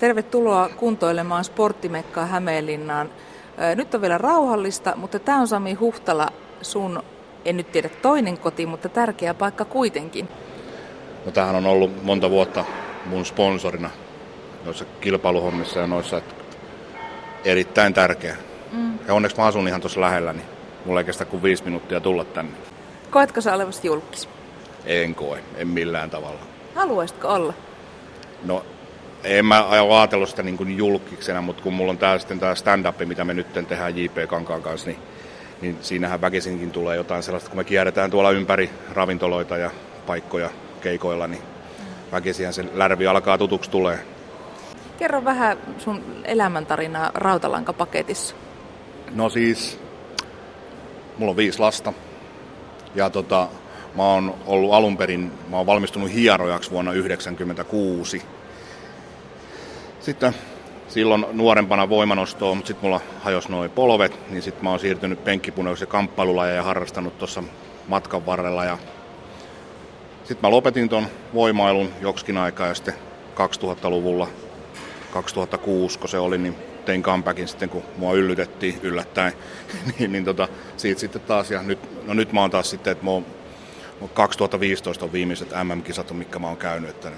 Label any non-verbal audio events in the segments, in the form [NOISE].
Tervetuloa kuntoilemaan sporttimekkaa Hämeenlinnaan. Nyt on vielä rauhallista, mutta tämä on Sami Huhtala, sun, en nyt tiedä toinen koti, mutta tärkeä paikka kuitenkin. No tämähän on ollut monta vuotta mun sponsorina noissa kilpailuhommissa ja noissa, että erittäin tärkeä. Mm. Ja onneksi mä asun ihan tuossa lähellä, niin mulla ei kestä kuin viisi minuuttia tulla tänne. Koetko sä olevasti julkis? En koe, en millään tavalla. Haluaisitko olla? No en mä ajatellut sitä niin kuin julkiksena, mutta kun mulla on tää sitten tämä stand-up, mitä me nyt tehdään JP Kankaan kanssa, niin, niin siinähän väkisinkin tulee jotain sellaista, kun me kierretään tuolla ympäri ravintoloita ja paikkoja keikoilla, niin väkisinhän se lärvi alkaa tutuksi tulee. Kerro vähän sun elämäntarinaa rautalankapaketissa. No siis, mulla on viisi lasta. Ja tota, mä oon ollut alun perin, mä oon valmistunut hierojaksi vuonna 1996 sitten silloin nuorempana voimanostoon, mutta sitten mulla hajos noin polvet, niin sitten mä oon siirtynyt penkkipuneus- ja ja harrastanut tuossa matkan varrella. Ja sitten mä lopetin ton voimailun joksikin aikaa ja sitten 2000-luvulla, 2006 kun se oli, niin tein comebackin sitten kun mua yllytettiin yllättäen. [LAUGHS] niin, niin tota, siitä sitten taas, ja nyt, no nyt mä oon taas sitten, että mä oon, 2015 on viimeiset MM-kisat, mitkä mä oon käynyt, että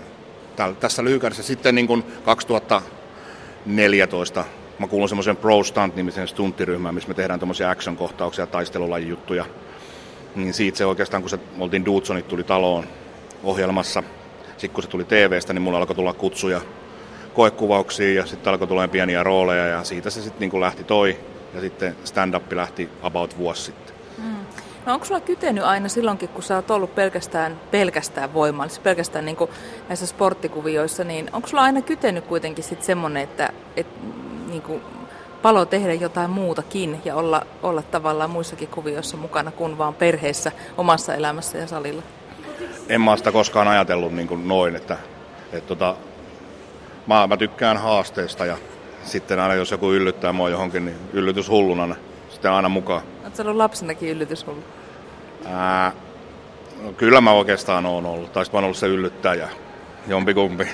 tässä lyhykäisessä sitten niin kuin 2014 mä kuulun semmoisen Pro Stunt-nimisen stunttiryhmään, missä me tehdään tämmöisiä action-kohtauksia, taistelulajijuttuja. Niin siitä se oikeastaan, kun se, oltiin Dudsonit tuli taloon ohjelmassa, sitten kun se tuli TVstä, niin mulla alkoi tulla kutsuja koekuvauksiin ja sitten alkoi tulla pieniä rooleja ja siitä se sitten niin lähti toi ja sitten stand-up lähti about vuosi sitten. No onko sulla kytenyt aina silloinkin, kun sä oot ollut pelkästään, pelkästään voimallisesti, siis pelkästään niin näissä sporttikuvioissa, niin onko sulla aina kytenyt kuitenkin sitten semmoinen, että, että niin kuin palo tehdä jotain muutakin ja olla, olla tavallaan muissakin kuvioissa mukana kuin vaan perheessä, omassa elämässä ja salilla? En mä sitä koskaan ajatellut niin kuin noin, että, että tota, mä, mä tykkään haasteista ja sitten aina jos joku yllyttää mua johonkin, niin yllytyshulluna sitten aina mukaan. Oletko ollut lapsenakin yllytyshullu? Ää, no, kyllä mä oikeastaan oon ollut. Tai mä oon ollut se yllyttäjä. Jompikumpi.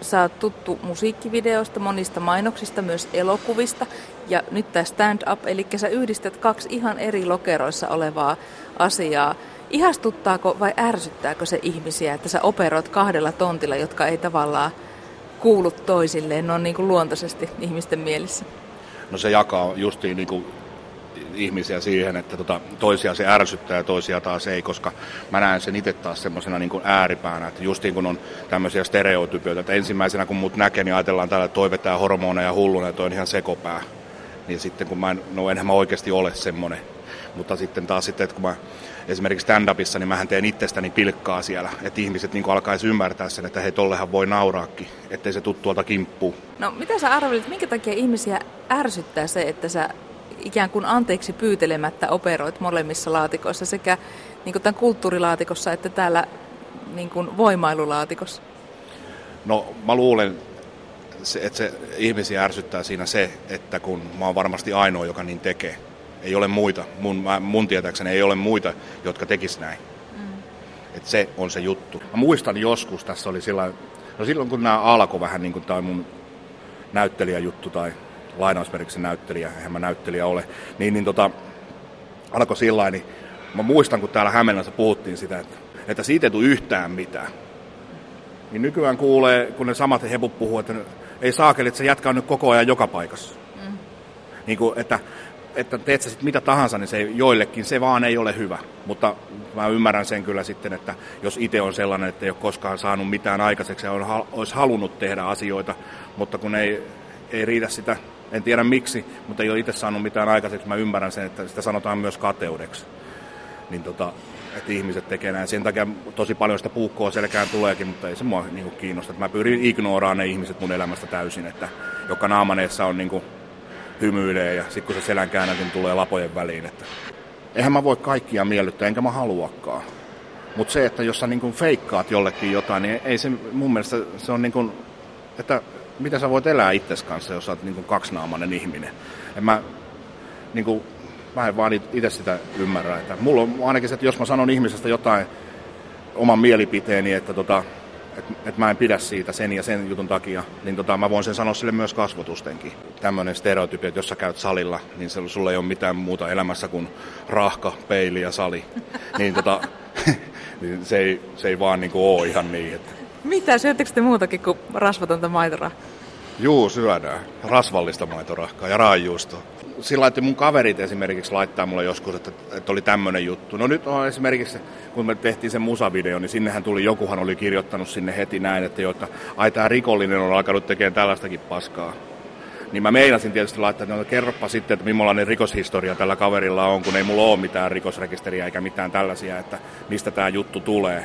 Sä oot tuttu musiikkivideosta, monista mainoksista, myös elokuvista. Ja nyt tämä stand-up, eli sä yhdistät kaksi ihan eri lokeroissa olevaa asiaa. Ihastuttaako vai ärsyttääkö se ihmisiä, että sä operoit kahdella tontilla, jotka ei tavallaan kuulu toisilleen, ne on niin kuin luontaisesti ihmisten mielissä? No se jakaa justiin niin kuin ihmisiä siihen, että tota, toisia se ärsyttää ja toisia taas ei, koska mä näen sen itse taas semmoisena niin ääripäänä, että justiin kun on tämmöisiä stereotypioita, että ensimmäisenä kun mut näkee, niin ajatellaan täällä, että toi hormoneja hulluna ja toi on ihan sekopää. Niin sitten kun mä en, no enhän mä oikeasti ole semmoinen. Mutta sitten taas sitten, että kun mä esimerkiksi stand-upissa, niin mähän teen itsestäni pilkkaa siellä, että ihmiset niin alkaisi ymmärtää sen, että hei, tollehan voi nauraakin, ettei se tuttu tuolta kimppuu. No mitä sä arvelit, minkä takia ihmisiä ärsyttää se, että sä ikään kuin anteeksi pyytelemättä operoit molemmissa laatikoissa, sekä niin kuin tämän kulttuurilaatikossa että täällä niin kuin voimailulaatikossa? No mä luulen, että se ihmisiä ärsyttää siinä se, että kun mä oon varmasti ainoa, joka niin tekee. Ei ole muita, mun, mä, mun tietääkseni ei ole muita, jotka tekis näin. Mm. Et se on se juttu. Mä muistan joskus, tässä oli sillä no silloin kun nämä alkoi vähän niin kuin tämä mun näyttelijäjuttu tai lainausmerkiksi näyttelijä, eihän mä näyttelijä ole, niin, niin tota, alkoi sillä niin mä muistan, kun täällä Hämeenlässä puhuttiin sitä, että, että siitä ei tule yhtään mitään. Niin nykyään kuulee, kun ne samat heput puhuu, että ei saakeli, että se on nyt koko ajan joka paikassa. Mm. Niin kuin, että, että teet sä sitten mitä tahansa, niin se joillekin se vaan ei ole hyvä. Mutta mä ymmärrän sen kyllä sitten, että jos itse on sellainen, että ei ole koskaan saanut mitään aikaiseksi ja on, olisi halunnut tehdä asioita, mutta kun ei, ei riitä sitä en tiedä miksi, mutta ei ole itse saanut mitään aikaiseksi. Mä ymmärrän sen, että sitä sanotaan myös kateudeksi. Niin tota, että ihmiset tekee näin. Sen takia tosi paljon sitä puukkoa selkään tuleekin, mutta ei se mua niin kiinnosta. Mä pyrin ignoraamaan ne ihmiset mun elämästä täysin, että joka naamaneessa on niin kuin, hymyilee ja sitten kun se selän käännät, niin tulee lapojen väliin. Että... Eihän mä voi kaikkia miellyttää, enkä mä haluakaan. Mutta se, että jos sä niin feikkaat jollekin jotain, niin ei se mun mielestä se on niin kuin, että mitä sä voit elää itsesi kanssa, jos sä oot niin kaksinaamainen ihminen. En mä, niin kuin, mä en vaan itse sitä ymmärrä. Että mulla on ainakin se, että jos mä sanon ihmisestä jotain oman mielipiteeni, että tota, että et mä en pidä siitä sen ja sen jutun takia, niin tota, mä voin sen sanoa sille myös kasvotustenkin. Tämmöinen stereotypia, että jos sä käyt salilla, niin se, sulla ei ole mitään muuta elämässä kuin rahka, peili ja sali. niin, tota, [LAUGHS] niin se, ei, se ei vaan niin kuin ole ihan niin. Että... Mitä, syöttekö te muutakin kuin rasvatonta maitorahkaa? Juu, syödään. Rasvallista maitorahkaa ja raajuustoa sillä että mun kaverit esimerkiksi laittaa mulle joskus, että, että oli tämmöinen juttu. No nyt on esimerkiksi, kun me tehtiin sen musavideo, niin sinnehän tuli, jokuhan oli kirjoittanut sinne heti näin, että, jo, että ai tämä rikollinen on alkanut tekemään tällaistakin paskaa. Niin mä meinasin tietysti laittaa, että no, kerropa sitten, että millainen rikoshistoria tällä kaverilla on, kun ei mulla ole mitään rikosrekisteriä eikä mitään tällaisia, että mistä tämä juttu tulee.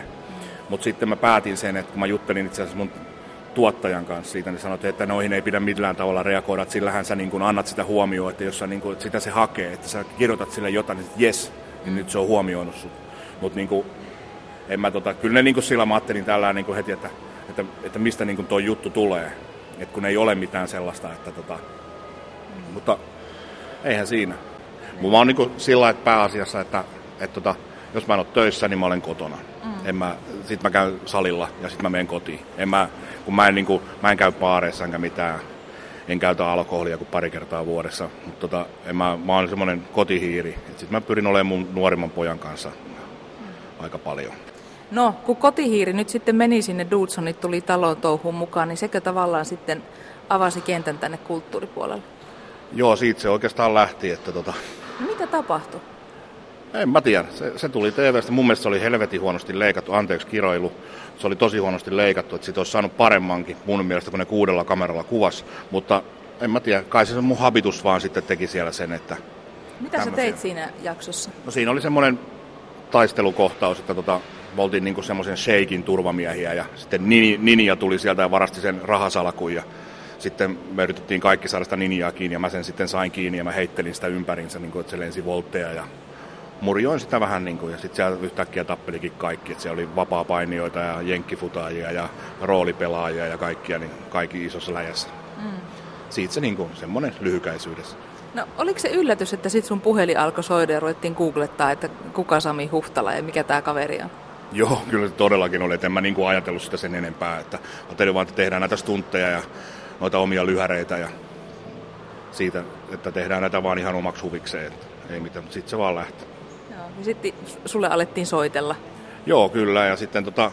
Mutta sitten mä päätin sen, että kun mä juttelin itse asiassa mun tuottajan kanssa siitä, niin sanoi, että noihin ei pidä millään tavalla reagoida, että sillähän sä niin kuin annat sitä huomioon, että jos sä niin kuin, että sitä se hakee, että sä kirjoitat sille jotain, että jes, niin nyt se on huomioinut sut. Mutta niin en mä tota, kyllä ne niin sillä mä ajattelin tällä niin heti, että, että, että mistä niin tuo juttu tulee. Että kun ei ole mitään sellaista, että tota, mutta eihän siinä. Mutta mä oon niin sillä että pääasiassa, että, että tota, jos mä en ole töissä, niin mä olen kotona. Mm. En mä, sit mä käyn salilla ja sitten mä menen kotiin. En mä, kun mä en, niin kuin, mä en käy baareissa enkä mitään. En käytä alkoholia kuin pari kertaa vuodessa. Mutta tota, en mä, mä oon semmoinen kotihiiri. Sitten mä pyrin olemaan mun nuorimman pojan kanssa aika paljon. No, kun kotihiiri nyt sitten meni sinne Dudsonit, tuli talon touhuun mukaan, niin sekö tavallaan sitten avasi kentän tänne kulttuuripuolelle? Joo, siitä se oikeastaan lähti. Että tota... mitä tapahtui? En mä tiedä. Se, se tuli TVstä. Mun mielestä se oli helvetin huonosti leikattu. Anteeksi kiroilu. Se oli tosi huonosti leikattu. Että sit olisi saanut paremmankin mun mielestä, kun ne kuudella kameralla kuvas. Mutta en mä tiedä. Kai se mun habitus vaan sitten teki siellä sen, että... Mitä tämmöisiä. sä teit siinä jaksossa? No siinä oli semmoinen taistelukohtaus, että tota, me oltiin niinku semmoisen sheikin turvamiehiä ja sitten Ninja tuli sieltä ja varasti sen rahasalkun ja sitten me yritettiin kaikki saada sitä ninjaa kiinni ja mä sen sitten sain kiinni ja mä heittelin sitä ympärinsä, niin kuin, että se lensi voltteja ja murjoin sitä vähän niin kuin, ja sitten siellä yhtäkkiä tappelikin kaikki, että siellä oli vapaa-painijoita ja jenkkifutaajia ja roolipelaajia ja kaikkia, niin kaikki isossa läjässä. Mm. Siitä se niin kuin, semmoinen lyhykäisyydessä. No oliko se yllätys, että sitten sun puhelin alkoi soida ja ruvettiin googlettaa, että kuka Sami Huhtala ja mikä tämä kaveri on? Joo, kyllä se todellakin oli, että en mä niin kuin ajatellut sitä sen enempää, että ajattelin vaan, että tehdään näitä stuntteja ja noita omia lyhäreitä ja siitä, että tehdään näitä vaan ihan omaksi huvikseen, että ei mitään, mutta sitten se vaan lähti. Ja sitten sulle alettiin soitella. Joo, kyllä. Ja sitten tota,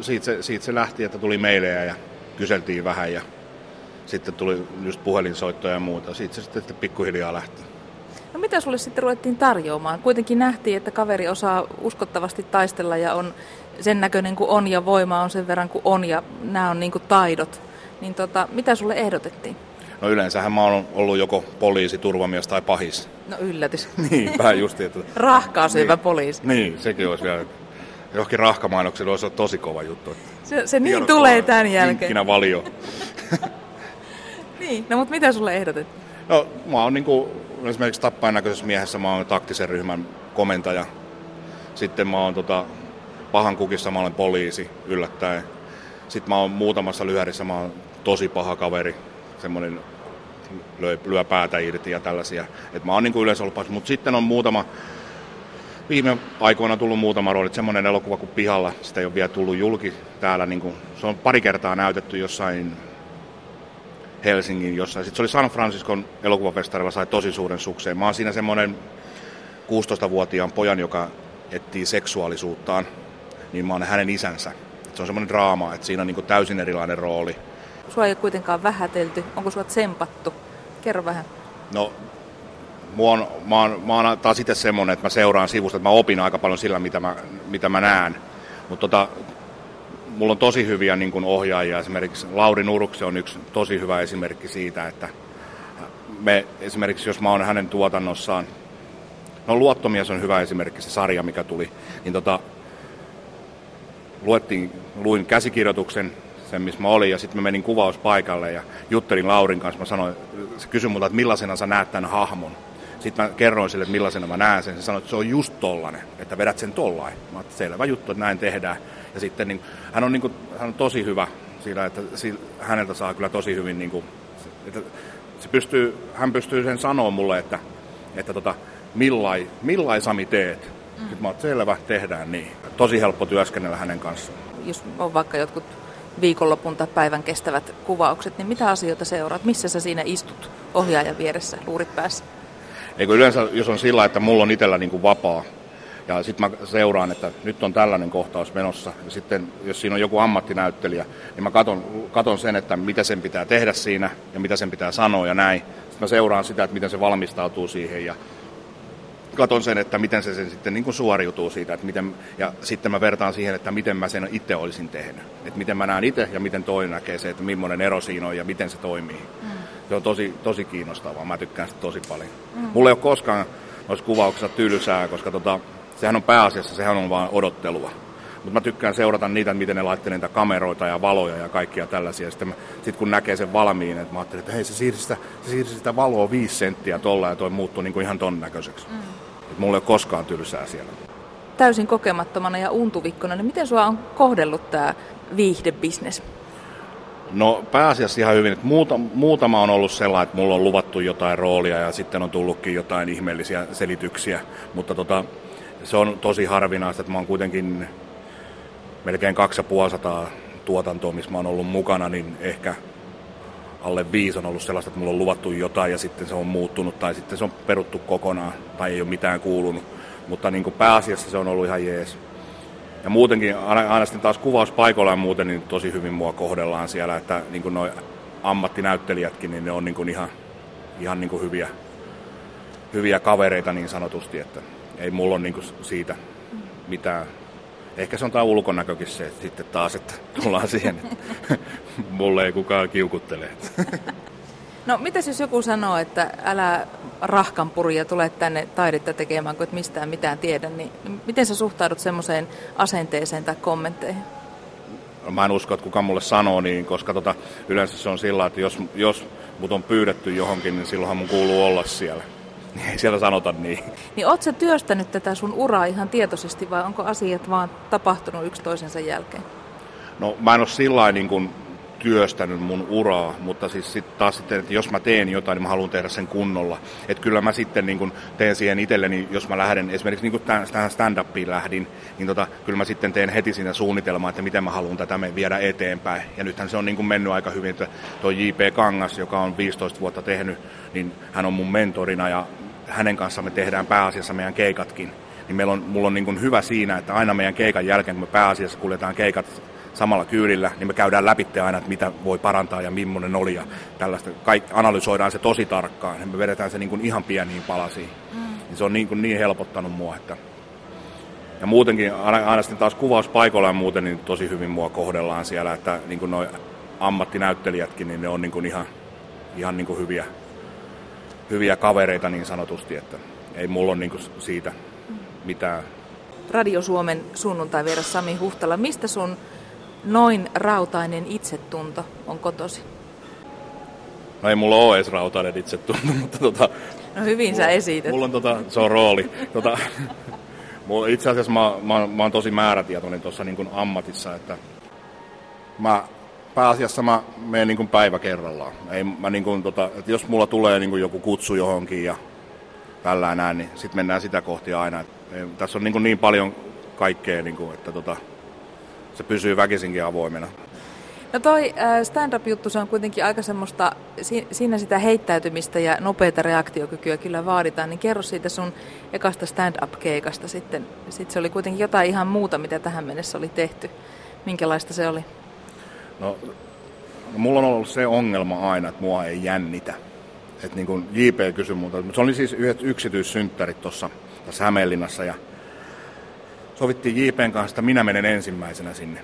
siitä, se, siitä se lähti, että tuli meilejä ja kyseltiin vähän ja sitten tuli just puhelinsoittoja ja muuta. Siitä se sitten, sitten pikkuhiljaa lähti. No mitä sulle sitten ruvettiin tarjoamaan? Kuitenkin nähtiin, että kaveri osaa uskottavasti taistella ja on sen näköinen kuin on ja voima on sen verran kuin on ja nämä on niin kuin taidot. Niin tota, mitä sulle ehdotettiin? No yleensähän mä oon ollut joko poliisi, turvamies tai pahis. No yllätys. [LAUGHS] niin, vähän justi. Että... Rahkaa syövä niin, poliisi. Niin, sekin olisi vielä. Johonkin rahkamainoksella olisi tosi kova juttu. Se, se niin tulee tämän jälkeen. Valio. [LAUGHS] niin, no mutta mitä sulle ehdotettiin? No mä oon niinku, esimerkiksi tappajan näköisessä miehessä mä oon taktisen ryhmän komentaja. Sitten mä oon tota, pahan kukissa mä olen poliisi yllättäen. Sitten mä oon muutamassa lyhärissä mä oon tosi paha kaveri semmoinen lyö, lyö päätä irti ja tällaisia. Et mä oon niin yleensä ollut mutta sitten on muutama, viime aikoina tullut muutama rooli, semmoinen elokuva kuin Pihalla, sitä ei ole vielä tullut julki täällä, niin kuin, se on pari kertaa näytetty jossain Helsingin jossain. Sitten se oli San Franciscon elokuvafestarilla, sai tosi suuren sukseen. Mä oon siinä semmoinen 16-vuotiaan pojan, joka etsii seksuaalisuuttaan, niin mä oon hänen isänsä. Se on semmoinen draama, että siinä on niin täysin erilainen rooli. Sua ei kuitenkaan vähätelty. Onko sua tsempattu? Kerro vähän. No, mua on, mä, oon, mä oon taas itse semmoinen, että mä seuraan sivusta, että mä opin aika paljon sillä, mitä mä, mitä mä näen. Mutta tota, mulla on tosi hyviä niin ohjaajia. Esimerkiksi Lauri Nurukse on yksi tosi hyvä esimerkki siitä, että me esimerkiksi jos mä oon hänen tuotannossaan, no Luottomies on hyvä esimerkki, se sarja mikä tuli, niin tota, luettiin, luin käsikirjoituksen sen, missä mä olin, ja sitten mä menin kuvauspaikalle ja juttelin Laurin kanssa. Mä sanoin, se kysyi multa, että millaisena sä näet tämän hahmon. Sitten mä kerroin sille, että millaisena mä näen sen. Se sanoi, että se on just tollanen, että vedät sen tollain. Mä että selvä juttu, että näin tehdään. Ja sitten niin, hän, on, niin kuin, hän on tosi hyvä siinä, että häneltä saa kyllä tosi hyvin, niin kuin, että se pystyy, hän pystyy sen sanoa mulle, että, että tota, millai, millai Sami teet. Mm. Sitten mä oon, selvä, tehdään niin. Tosi helppo työskennellä hänen kanssaan jos on vaikka jotkut viikonlopun tai päivän kestävät kuvaukset, niin mitä asioita seuraat? Missä sä siinä istut ohjaajan vieressä, luurit päässä? Eikö yleensä, jos on sillä, että mulla on itsellä niin kuin vapaa, ja sitten mä seuraan, että nyt on tällainen kohtaus menossa. Ja sitten jos siinä on joku ammattinäyttelijä, niin mä katon, katon sen, että mitä sen pitää tehdä siinä ja mitä sen pitää sanoa ja näin. Sitten mä seuraan sitä, että miten se valmistautuu siihen ja katon sen, että miten se sen sitten niin kuin suoriutuu siitä. Että miten, ja sitten mä vertaan siihen, että miten mä sen itse olisin tehnyt. Että miten mä näen itse ja miten toinen näkee se, että millainen ero siinä on ja miten se toimii. Mm. Se on tosi, tosi kiinnostavaa. Mä tykkään sitä tosi paljon. Mm. Mulla ei ole koskaan noissa kuvauksissa tylsää, koska tota, sehän on pääasiassa, sehän on vaan odottelua. Mutta mä tykkään seurata niitä, miten ne laittelee niitä kameroita ja valoja ja kaikkia tällaisia. Sitten sit kun näkee sen valmiin, että mä ajattelin, että hei se siirsi sitä, se siirsi sitä valoa viisi senttiä tolla ja toi muuttuu niinku ihan ton näköiseksi. Mm. Et mulla ei ole koskaan tylsää siellä. Täysin kokemattomana ja untuvikkona, niin miten sua on kohdellut tämä viihdebisnes? No pääasiassa ihan hyvin. Että muuta, muutama on ollut sellainen, että mulla on luvattu jotain roolia ja sitten on tullutkin jotain ihmeellisiä selityksiä. Mutta tota, se on tosi harvinaista, että mä oon kuitenkin melkein 2500 tuotantoa, missä mä oon ollut mukana, niin ehkä alle viisi on ollut sellaista, että mulla on luvattu jotain ja sitten se on muuttunut tai sitten se on peruttu kokonaan tai ei ole mitään kuulunut. Mutta niin kuin pääasiassa se on ollut ihan jees. Ja muutenkin, aina sitten taas kuvauspaikoilla ja muuten, niin tosi hyvin mua kohdellaan siellä, että niin kuin noi ammattinäyttelijätkin, niin ne on niin kuin ihan, ihan niin kuin hyviä, hyviä kavereita niin sanotusti, että ei mulla ole niin siitä mitään. Ehkä se on tämä ulkonäkökin se että sitten taas, että tullaan siihen, että [LAUGHS] mulle ei kukaan kiukuttele. No mitäs jos joku sanoo, että älä rahkanpuria tule tänne taidetta tekemään, kun et mistään mitään tiedä, niin miten sä suhtaudut semmoiseen asenteeseen tai kommentteihin? No, mä en usko, että kukaan mulle sanoo niin, koska tota, yleensä se on sillä, että jos, jos mut on pyydetty johonkin, niin silloinhan mun kuuluu olla siellä. Ei siellä sanota niin. Niin oot sä työstänyt tätä sun uraa ihan tietoisesti vai onko asiat vaan tapahtunut yksi toisensa jälkeen? No mä en ole sillä niin kuin työstänyt mun uraa, mutta siis sit taas sitten, että jos mä teen jotain, niin mä haluan tehdä sen kunnolla. Että kyllä mä sitten niin kun teen siihen itselleni, jos mä lähden, esimerkiksi niin kuin tähän stand-upiin lähdin, niin tota, kyllä mä sitten teen heti siinä suunnitelmaa, että miten mä haluan tätä viedä eteenpäin. Ja nythän se on niin kuin mennyt aika hyvin, että tuo J.P. Kangas, joka on 15 vuotta tehnyt, niin hän on mun mentorina ja hänen kanssa me tehdään pääasiassa meidän keikatkin. Niin meillä on, mulla on niin kuin hyvä siinä, että aina meidän keikan jälkeen, kun me pääasiassa kuljetaan keikat samalla kyydillä, niin me käydään läpi aina, että mitä voi parantaa ja millainen oli ja tällaista. Kaik, analysoidaan se tosi tarkkaan ja me vedetään se niin kuin ihan pieniin palasiin. Mm. Niin se on niin, kuin niin helpottanut mua, että ja muutenkin, aina, aina sitten taas kuvauspaikoilla ja muuten, niin tosi hyvin mua kohdellaan siellä, että niin kuin noi ammattinäyttelijätkin, niin ne on niin kuin ihan, ihan niin kuin hyviä, hyviä kavereita niin sanotusti, että ei mulla ole niin siitä mitään. Radio Suomen sunnuntai vieras Sami Huhtala, mistä sun noin rautainen itsetunto on kotosi? No ei mulla ole edes rautainen itsetunto, [LAUGHS] mutta tota... No hyvin mulla, sä esität. Mulla on tota, se on rooli. tota, [LAUGHS] mulla, itse asiassa mä, mä, mä oon tosi määrätietoinen tuossa niin ammatissa, että mä pääasiassa mä menen niin päivä kerrallaan. Ei, mä niin kuin, tota, että jos mulla tulee niin kuin joku kutsu johonkin ja tällä näin, niin sitten mennään sitä kohti aina. Et, ei, tässä on niin, kuin niin paljon kaikkea, niin kuin, että tota, se pysyy väkisinkin avoimena. No toi äh, stand-up-juttu, se on kuitenkin aika semmoista, siinä sitä heittäytymistä ja nopeita reaktiokykyä kyllä vaaditaan, niin kerro siitä sun ekasta stand-up-keikasta sitten. Sitten se oli kuitenkin jotain ihan muuta, mitä tähän mennessä oli tehty. Minkälaista se oli? No, no mulla on ollut se ongelma aina, että mua ei jännitä. Että niin kuin JP kysyi muuta. Se oli siis yhdet yksityissynttärit tuossa tässä Hämeenlinnassa ja sovittiin JPn kanssa, että minä menen ensimmäisenä sinne.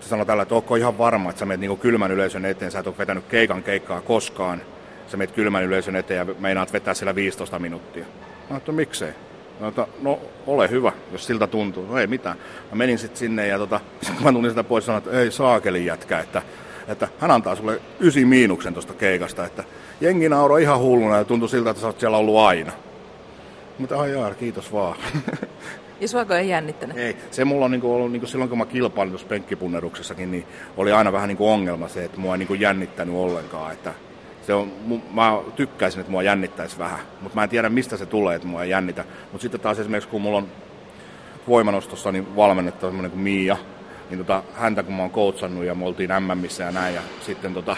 Se sanoi tällä, että onko ihan varma, että sä menet niin kylmän yleisön eteen, sä et ole vetänyt keikan keikkaa koskaan. Sä menet kylmän yleisön eteen ja meinaat vetää siellä 15 minuuttia. Mä että miksei? Mä että, no ole hyvä, jos siltä tuntuu. No ei mitään. Mä menin sitten sinne ja tota, [LAUGHS] sit kun mä tulin sitä pois sanoin, että ei saakeli jätkä, että, että hän antaa sulle ysi miinuksen tuosta keikasta, että jengi nauroi ihan hulluna ja tuntui siltä, että sä oot siellä ollut aina. Mutta ai kiitos vaan. [LAUGHS] Ja suako ei jännittänyt? Ei, se mulla on niinku ollut niinku silloin kun mä kilpailin tuossa penkkipunneruksessakin, niin oli aina vähän niinku ongelma se, että mua ei niinku jännittänyt ollenkaan. Että se on, mä tykkäisin, että mua jännittäisi vähän, mutta mä en tiedä mistä se tulee, että mua ei jännitä. Mutta sitten taas esimerkiksi kun mulla on voimanostossa niin valmennettu semmoinen kuin Miia, niin tota, häntä kun mä oon koutsannut ja me oltiin MMissä ja näin, ja sitten tota,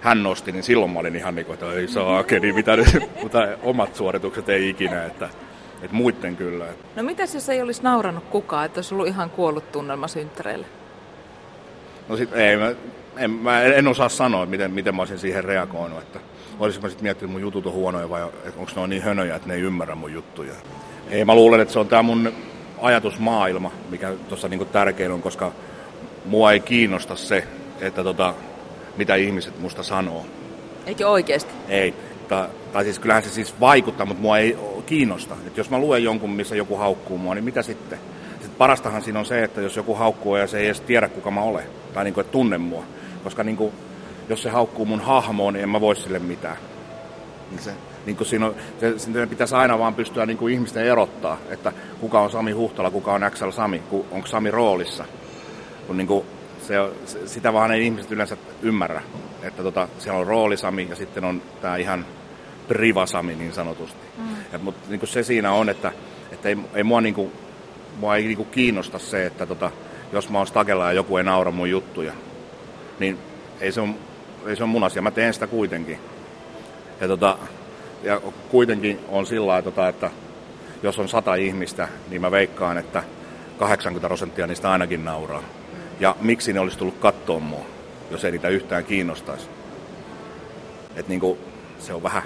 hän nosti, niin silloin mä olin ihan niin kuin, että ei saa [LAUGHS] niin mitä nyt, [LAUGHS] mutta omat suoritukset ei ikinä, että, että muitten kyllä. No mitä jos ei olisi naurannut kukaan, että olisi ollut ihan kuollut tunnelma synttäreille? No sit, ei, mä, en, mä en osaa sanoa, miten, miten mä olisin siihen reagoinut, että olisinko mä sitten miettinyt, että mun jutut on huonoja vai onko ne on niin hönöjä, että ne ei ymmärrä mun juttuja. Ei, mä luulen, että se on tämä mun ajatusmaailma, mikä tuossa niinku tärkein on, koska mua ei kiinnosta se, että tota, mitä ihmiset musta sanoo. Eikö oikeasti? Ei. Tai, tai siis kyllähän se siis vaikuttaa, mutta mua ei kiinnosta. Et jos mä luen jonkun, missä joku haukkuu mua, niin mitä sitten? Sitten parastahan siinä on se, että jos joku haukkuu ja se ei edes tiedä, kuka mä olen. Tai niin kuin, että tunne mua. Koska niin kuin, jos se haukkuu mun hahmoon, niin en mä voi sille mitään. Niin se, niin kuin siinä on, se, siinä pitäisi aina vaan pystyä niin kuin ihmisten erottaa, että kuka on Sami Huhtala, kuka on XL Sami, onko Sami roolissa. Kun niin kuin, se, sitä vaan ei ihmiset yleensä ymmärrä, että tota, siellä on roolisami ja sitten on tämä ihan privasami niin sanotusti. Mm. Mutta niin se siinä on, että, että ei, ei mua, niin kuin, mua ei niin kuin kiinnosta se, että tota, jos mä oon stakella ja joku ei naura mun juttuja, niin ei se, on, ei se on mun asia. Mä teen sitä kuitenkin. Ja, tota, ja kuitenkin on sillä lailla, tota, että jos on sata ihmistä, niin mä veikkaan, että 80 prosenttia niistä ainakin nauraa. Ja miksi ne olisi tullut kattoon mua, jos ei niitä yhtään kiinnostaisi. Et niin kuin, se on vähän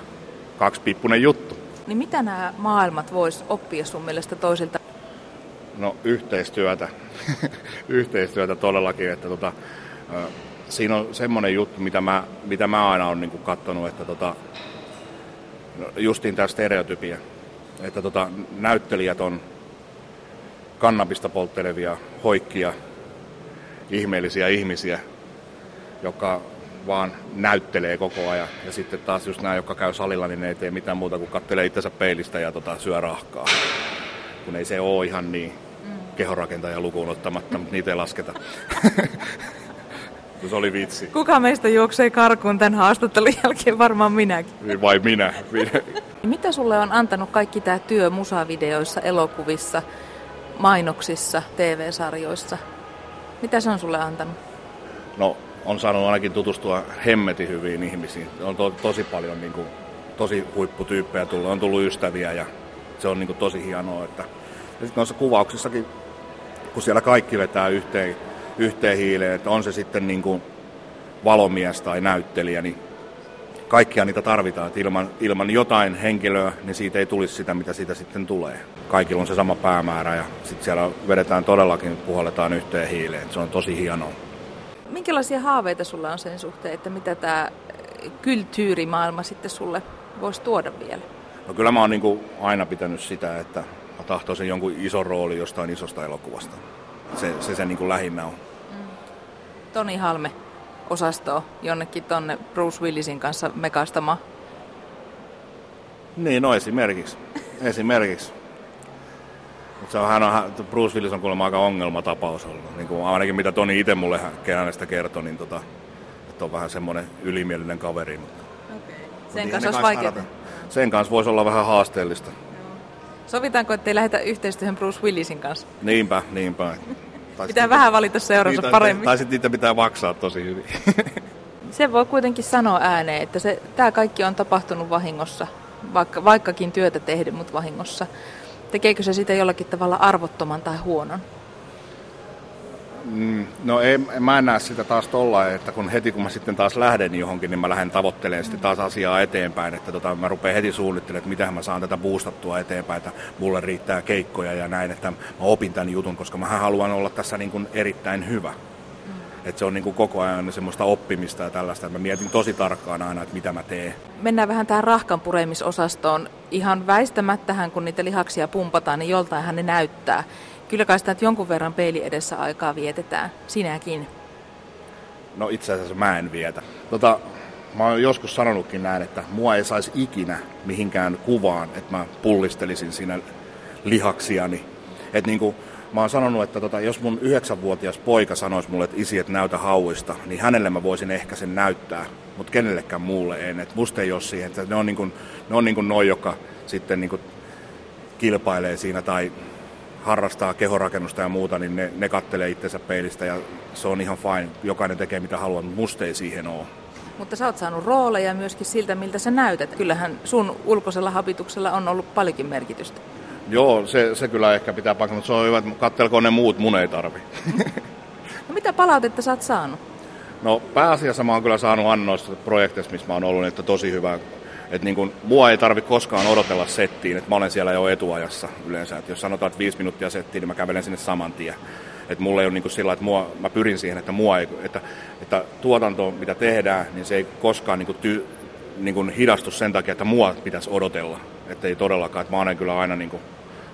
kaksipippunen juttu. Niin mitä nämä maailmat vois oppia sun mielestä toisilta? No yhteistyötä. [LAUGHS] yhteistyötä todellakin, että tota, siinä on semmoinen juttu, mitä mä, mitä mä aina olen niin katsonut, että tota, no justiin tämä stereotypia, että tota, näyttelijät on kannabista polttelevia, hoikkia, ihmeellisiä ihmisiä, jotka vaan näyttelee koko ajan. Ja sitten taas just nämä, jotka käy salilla, niin ne ei tee mitään muuta kuin kattelee itsensä peilistä ja tota, syö rahkaa. Kun ei se ole ihan niin kehorakentaja lukuun ottamatta, mutta niitä ei lasketa. [LAUGHS] se oli vitsi. Kuka meistä juoksee karkuun tämän haastattelun jälkeen? Varmaan minäkin. Vai minä? minä. [LAUGHS] Mitä sulle on antanut kaikki tämä työ musavideoissa, elokuvissa, mainoksissa, TV-sarjoissa? Mitä se on sulle antanut? No, on saanut ainakin tutustua hemmetin hyviin ihmisiin. On to, tosi paljon niin kuin, tosi huipputyyppejä tullut, on tullut ystäviä ja se on niin kuin, tosi hienoa. Että... Ja sitten noissa kuvauksissakin, kun siellä kaikki vetää yhteen, yhteen hiileen, että on se sitten niin kuin valomies tai näyttelijä, niin kaikkia niitä tarvitaan. Että ilman, ilman jotain henkilöä, niin siitä ei tulisi sitä, mitä siitä sitten tulee. Kaikilla on se sama päämäärä ja sitten siellä vedetään todellakin, puhalletaan yhteen hiileen. Se on tosi hienoa. Minkälaisia haaveita sulla on sen suhteen, että mitä tämä kulttuurimaailma sitten sulle voisi tuoda vielä? No kyllä mä oon niin aina pitänyt sitä, että mä tahtoisin jonkun ison rooli jostain isosta elokuvasta. Se se, se niin kuin lähinnä on. Mm. Toni Halme osastoa jonnekin tonne Bruce Willisin kanssa mekastama? Niin, no esimerkiksi. [LAUGHS] esimerkiksi. Mutta se on, hän on, Bruce Willis on kuulemma aika ongelmatapaus ollut. Niin kuin ainakin mitä Toni itse mulle hänestä kertoi, niin tota, että on vähän semmoinen ylimielinen kaveri. Mutta, okay. Sen kanssa olisi vaikeaa. Sen kanssa voisi olla vähän haasteellista. Sovitaanko, että ei lähdetä yhteistyöhön Bruce Willisin kanssa? Niinpä, niinpä. Tai pitää vähän valita seuraansa niitä, paremmin. Tai sitten niitä pitää maksaa tosi hyvin. [LAUGHS] se voi kuitenkin sanoa ääneen, että se, tämä kaikki on tapahtunut vahingossa, vaikka, vaikkakin työtä tehdä, mutta vahingossa. Tekeekö se sitä jollakin tavalla arvottoman tai huonon? Mm, no ei, mä en näe sitä taas tolla, että kun heti kun mä sitten taas lähden johonkin, niin mä lähden tavoittelemaan sitten taas asiaa eteenpäin, että tota, mä rupean heti suunnittelemaan, että miten mä saan tätä boostattua eteenpäin, että mulle riittää keikkoja ja näin, että mä opin tämän jutun, koska mä haluan olla tässä niin kuin erittäin hyvä. Mm. Että se on niin kuin koko ajan semmoista oppimista ja tällaista. Mä mietin tosi tarkkaan aina, että mitä mä teen. Mennään vähän tähän rahkan puremisosastoon. Ihan väistämättähän, kun niitä lihaksia pumpataan, niin joltain ne näyttää. Kyllä kai sitä, että jonkun verran peili edessä aikaa vietetään. Sinäkin. No itse asiassa mä en vietä. Tota, mä oon joskus sanonutkin näin, että mua ei saisi ikinä mihinkään kuvaan, että mä pullistelisin siinä lihaksiani. Että niinku, mä oon sanonut, että tota, jos mun yhdeksänvuotias poika sanoisi mulle, että isi, et näytä hauista, niin hänelle mä voisin ehkä sen näyttää, mutta kenellekään muulle en. Et musta ei ole siihen, että ne on, niinku, ne on niinku noi, jotka sitten niinku kilpailee siinä tai harrastaa kehorakennusta ja muuta, niin ne, ne kattelee itsensä peilistä ja se on ihan fine. Jokainen tekee mitä haluaa, mutta musta ei siihen ole. Mutta sä oot saanut rooleja myöskin siltä, miltä sä näytät. Kyllähän sun ulkoisella habituksella on ollut paljonkin merkitystä. Joo, se, se kyllä ehkä pitää paikkaa, mutta se on hyvä, että kattelkoon ne muut, mun ei tarvi. no mitä palautetta sä oot saanut? No pääasiassa mä oon kyllä saanut annoista projekteista, missä mä oon ollut, että tosi hyvä. Että niin kun, mua ei tarvi koskaan odotella settiin, että mä olen siellä jo etuajassa yleensä. Et jos sanotaan, että viisi minuuttia settiin, niin mä kävelen sinne saman tien. Että mulla ei ole niin sillä että mua, mä pyrin siihen, että, mua ei, että, että tuotanto, mitä tehdään, niin se ei koskaan niin ty, niin hidastu sen takia, että mua pitäisi odotella. Että ei todellakaan, että mä olen kyllä aina niin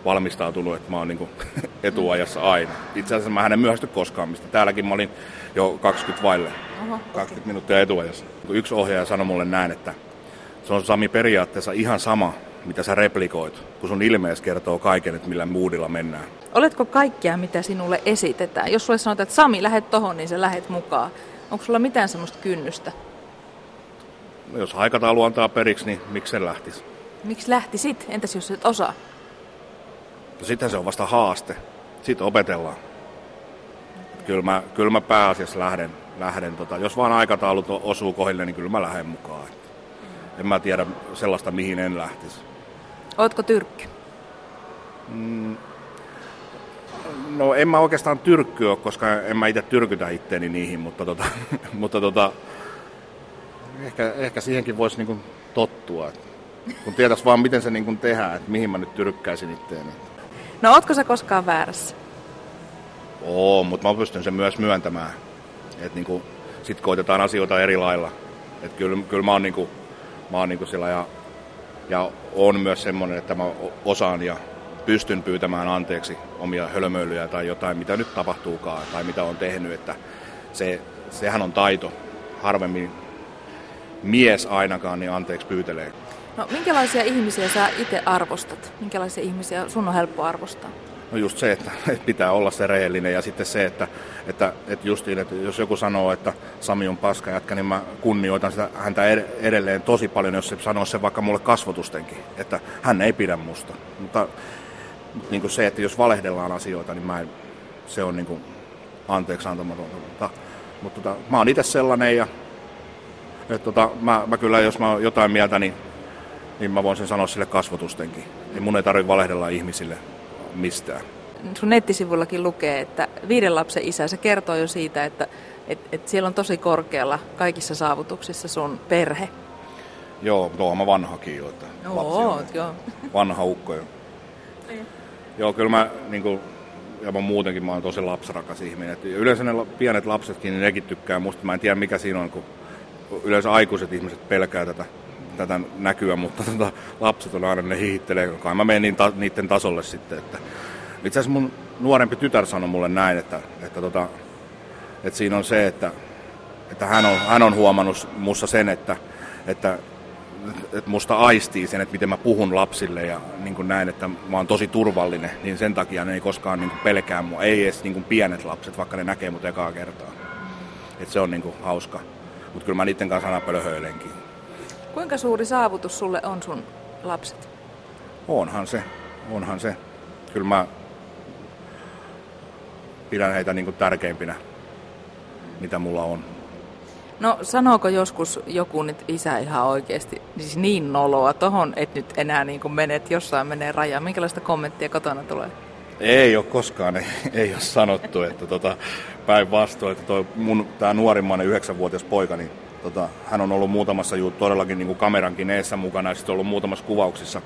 valmistautunut, että mä oon niin [LAUGHS] etuajassa aina. Itse asiassa mä en myöhästy koskaan, mistä täälläkin mä olin jo 20 vaille, Oho, 20 minuuttia etuajassa. Yksi ohjaaja sanoi mulle näin, että se on Sami periaatteessa ihan sama, mitä sä replikoit, kun sun ilmees kertoo kaiken, että millä moodilla mennään. Oletko kaikkea, mitä sinulle esitetään? Jos sulle sanotaan, että Sami, lähet tohon, niin sä lähet mukaan. Onko sulla mitään semmoista kynnystä? No, jos aikataulu antaa periksi, niin miksi se lähtisi? Miksi lähtisit? Entäs jos et osaa? No sitten se on vasta haaste. Sitten opetellaan. Kyllä mä, kyllä mä pääasiassa lähden, lähden tota, jos vaan aikataulut osuu kohdille, niin kyllä mä lähden mukaan. En mä tiedä sellaista, mihin en lähtisi. Ootko tyrkky? Mm, no en mä oikeastaan tyrkky ole, koska en mä itse tyrkytä itteeni niihin, mutta, tota, [LAUGHS] mutta tota, ehkä, ehkä siihenkin voisi niinku tottua. kun tietäisi vaan, miten se niinku tehdään, että mihin mä nyt tyrkkäisin itteeni. No ootko sä koskaan väärässä? Oo, mutta mä pystyn sen myös myöntämään. Että niinku, sit koitetaan asioita eri lailla. Että kyllä, kyllä mä oon, niinku, mä oon niinku sillä ja, ja on myös semmoinen, että mä osaan ja pystyn pyytämään anteeksi omia hölmöilyjä tai jotain, mitä nyt tapahtuukaan tai mitä on tehnyt. Että se, sehän on taito. Harvemmin mies ainakaan niin anteeksi pyytelee. No minkälaisia ihmisiä sä itse arvostat? Minkälaisia ihmisiä sun on helppo arvostaa? No just se, että, [LAUGHS] pitää olla se rehellinen ja sitten se, että, että, että justiin, että jos joku sanoo, että Sami on paska jätkä, niin mä kunnioitan sitä häntä edelleen tosi paljon, jos se sanoo se vaikka mulle kasvotustenkin, että hän ei pidä musta. Mutta niin kuin se, että jos valehdellaan asioita, niin mä en, se on niin kuin anteeksi antamatonta. Mutta, mutta tota, mä oon itse sellainen ja että tota, mä, mä, kyllä, jos mä oon jotain mieltä, niin, niin mä voin sen sanoa sille kasvotustenkin. Niin mun ei tarvitse valehdella ihmisille mistään. Sun nettisivullakin lukee, että viiden lapsen isä, se kertoo jo siitä, että et, et siellä on tosi korkealla kaikissa saavutuksissa sun perhe. Joo, no mä vanhakin jo. Että no, oot, joo. Vanha ukko jo. Niin. Joo, kyllä mä, niin kuin, ja mä muutenkin mä oon tosi lapsarakas ihminen. Et yleensä ne pienet lapsetkin, niin nekin tykkää musta. Mä en tiedä mikä siinä on, kun yleensä aikuiset ihmiset pelkää tätä, tätä näkyä, mutta tota, lapset on aina, ne hiihittelee kai mä menen niin ta, niiden tasolle sitten. Että. Itse asiassa mun nuorempi tytär sanoi mulle näin, että, että, tota, että siinä on se, että, että hän, on, hän on huomannut mussa sen, että, että että musta aistii sen, että miten mä puhun lapsille ja niin kuin näin, että mä oon tosi turvallinen, niin sen takia ne ei koskaan niin kuin pelkää mua. Ei edes niin kuin pienet lapset, vaikka ne näkee mut ekaa kertaa. Et se on niin kuin hauska. Mutta kyllä mä niiden kanssa aina pölhöilenkin. Kuinka suuri saavutus sulle on sun lapset? Onhan se, onhan se. Kyllä mä pidän heitä niin tärkeimpinä, mitä mulla on. No sanooko joskus joku nyt isä ihan oikeasti siis niin noloa tohon, että nyt enää niin kuin menet, jossain menee raja. Minkälaista kommenttia kotona tulee? Ei ole koskaan, ei, ei ole sanottu, että tota, päinvastoin, että toi mun tämä nuorimmainen yhdeksänvuotias poika, niin tota, hän on ollut muutamassa juu, todellakin niin kuin kamerankin eessä mukana ja sitten ollut muutamassa kuvauksissa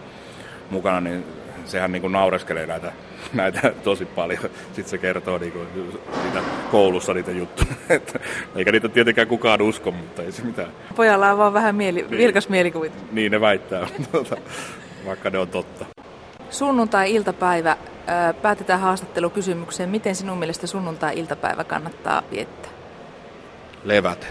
mukana, niin sehän niin kuin naureskelee näitä, [LAUGHS] näitä tosi paljon. Sitten se kertoo niin kuin, niitä koulussa niitä juttuja. [LAUGHS] Eikä niitä tietenkään kukaan usko, mutta ei se mitään. Pojalla on vaan vähän mieli, niin. vilkas mielikuvit. Niin ne väittää, [LAUGHS] vaikka ne on totta. Sunnuntai-iltapäivä. Päätetään haastattelukysymykseen. Miten sinun mielestä sunnuntai-iltapäivä kannattaa viettää? Levätä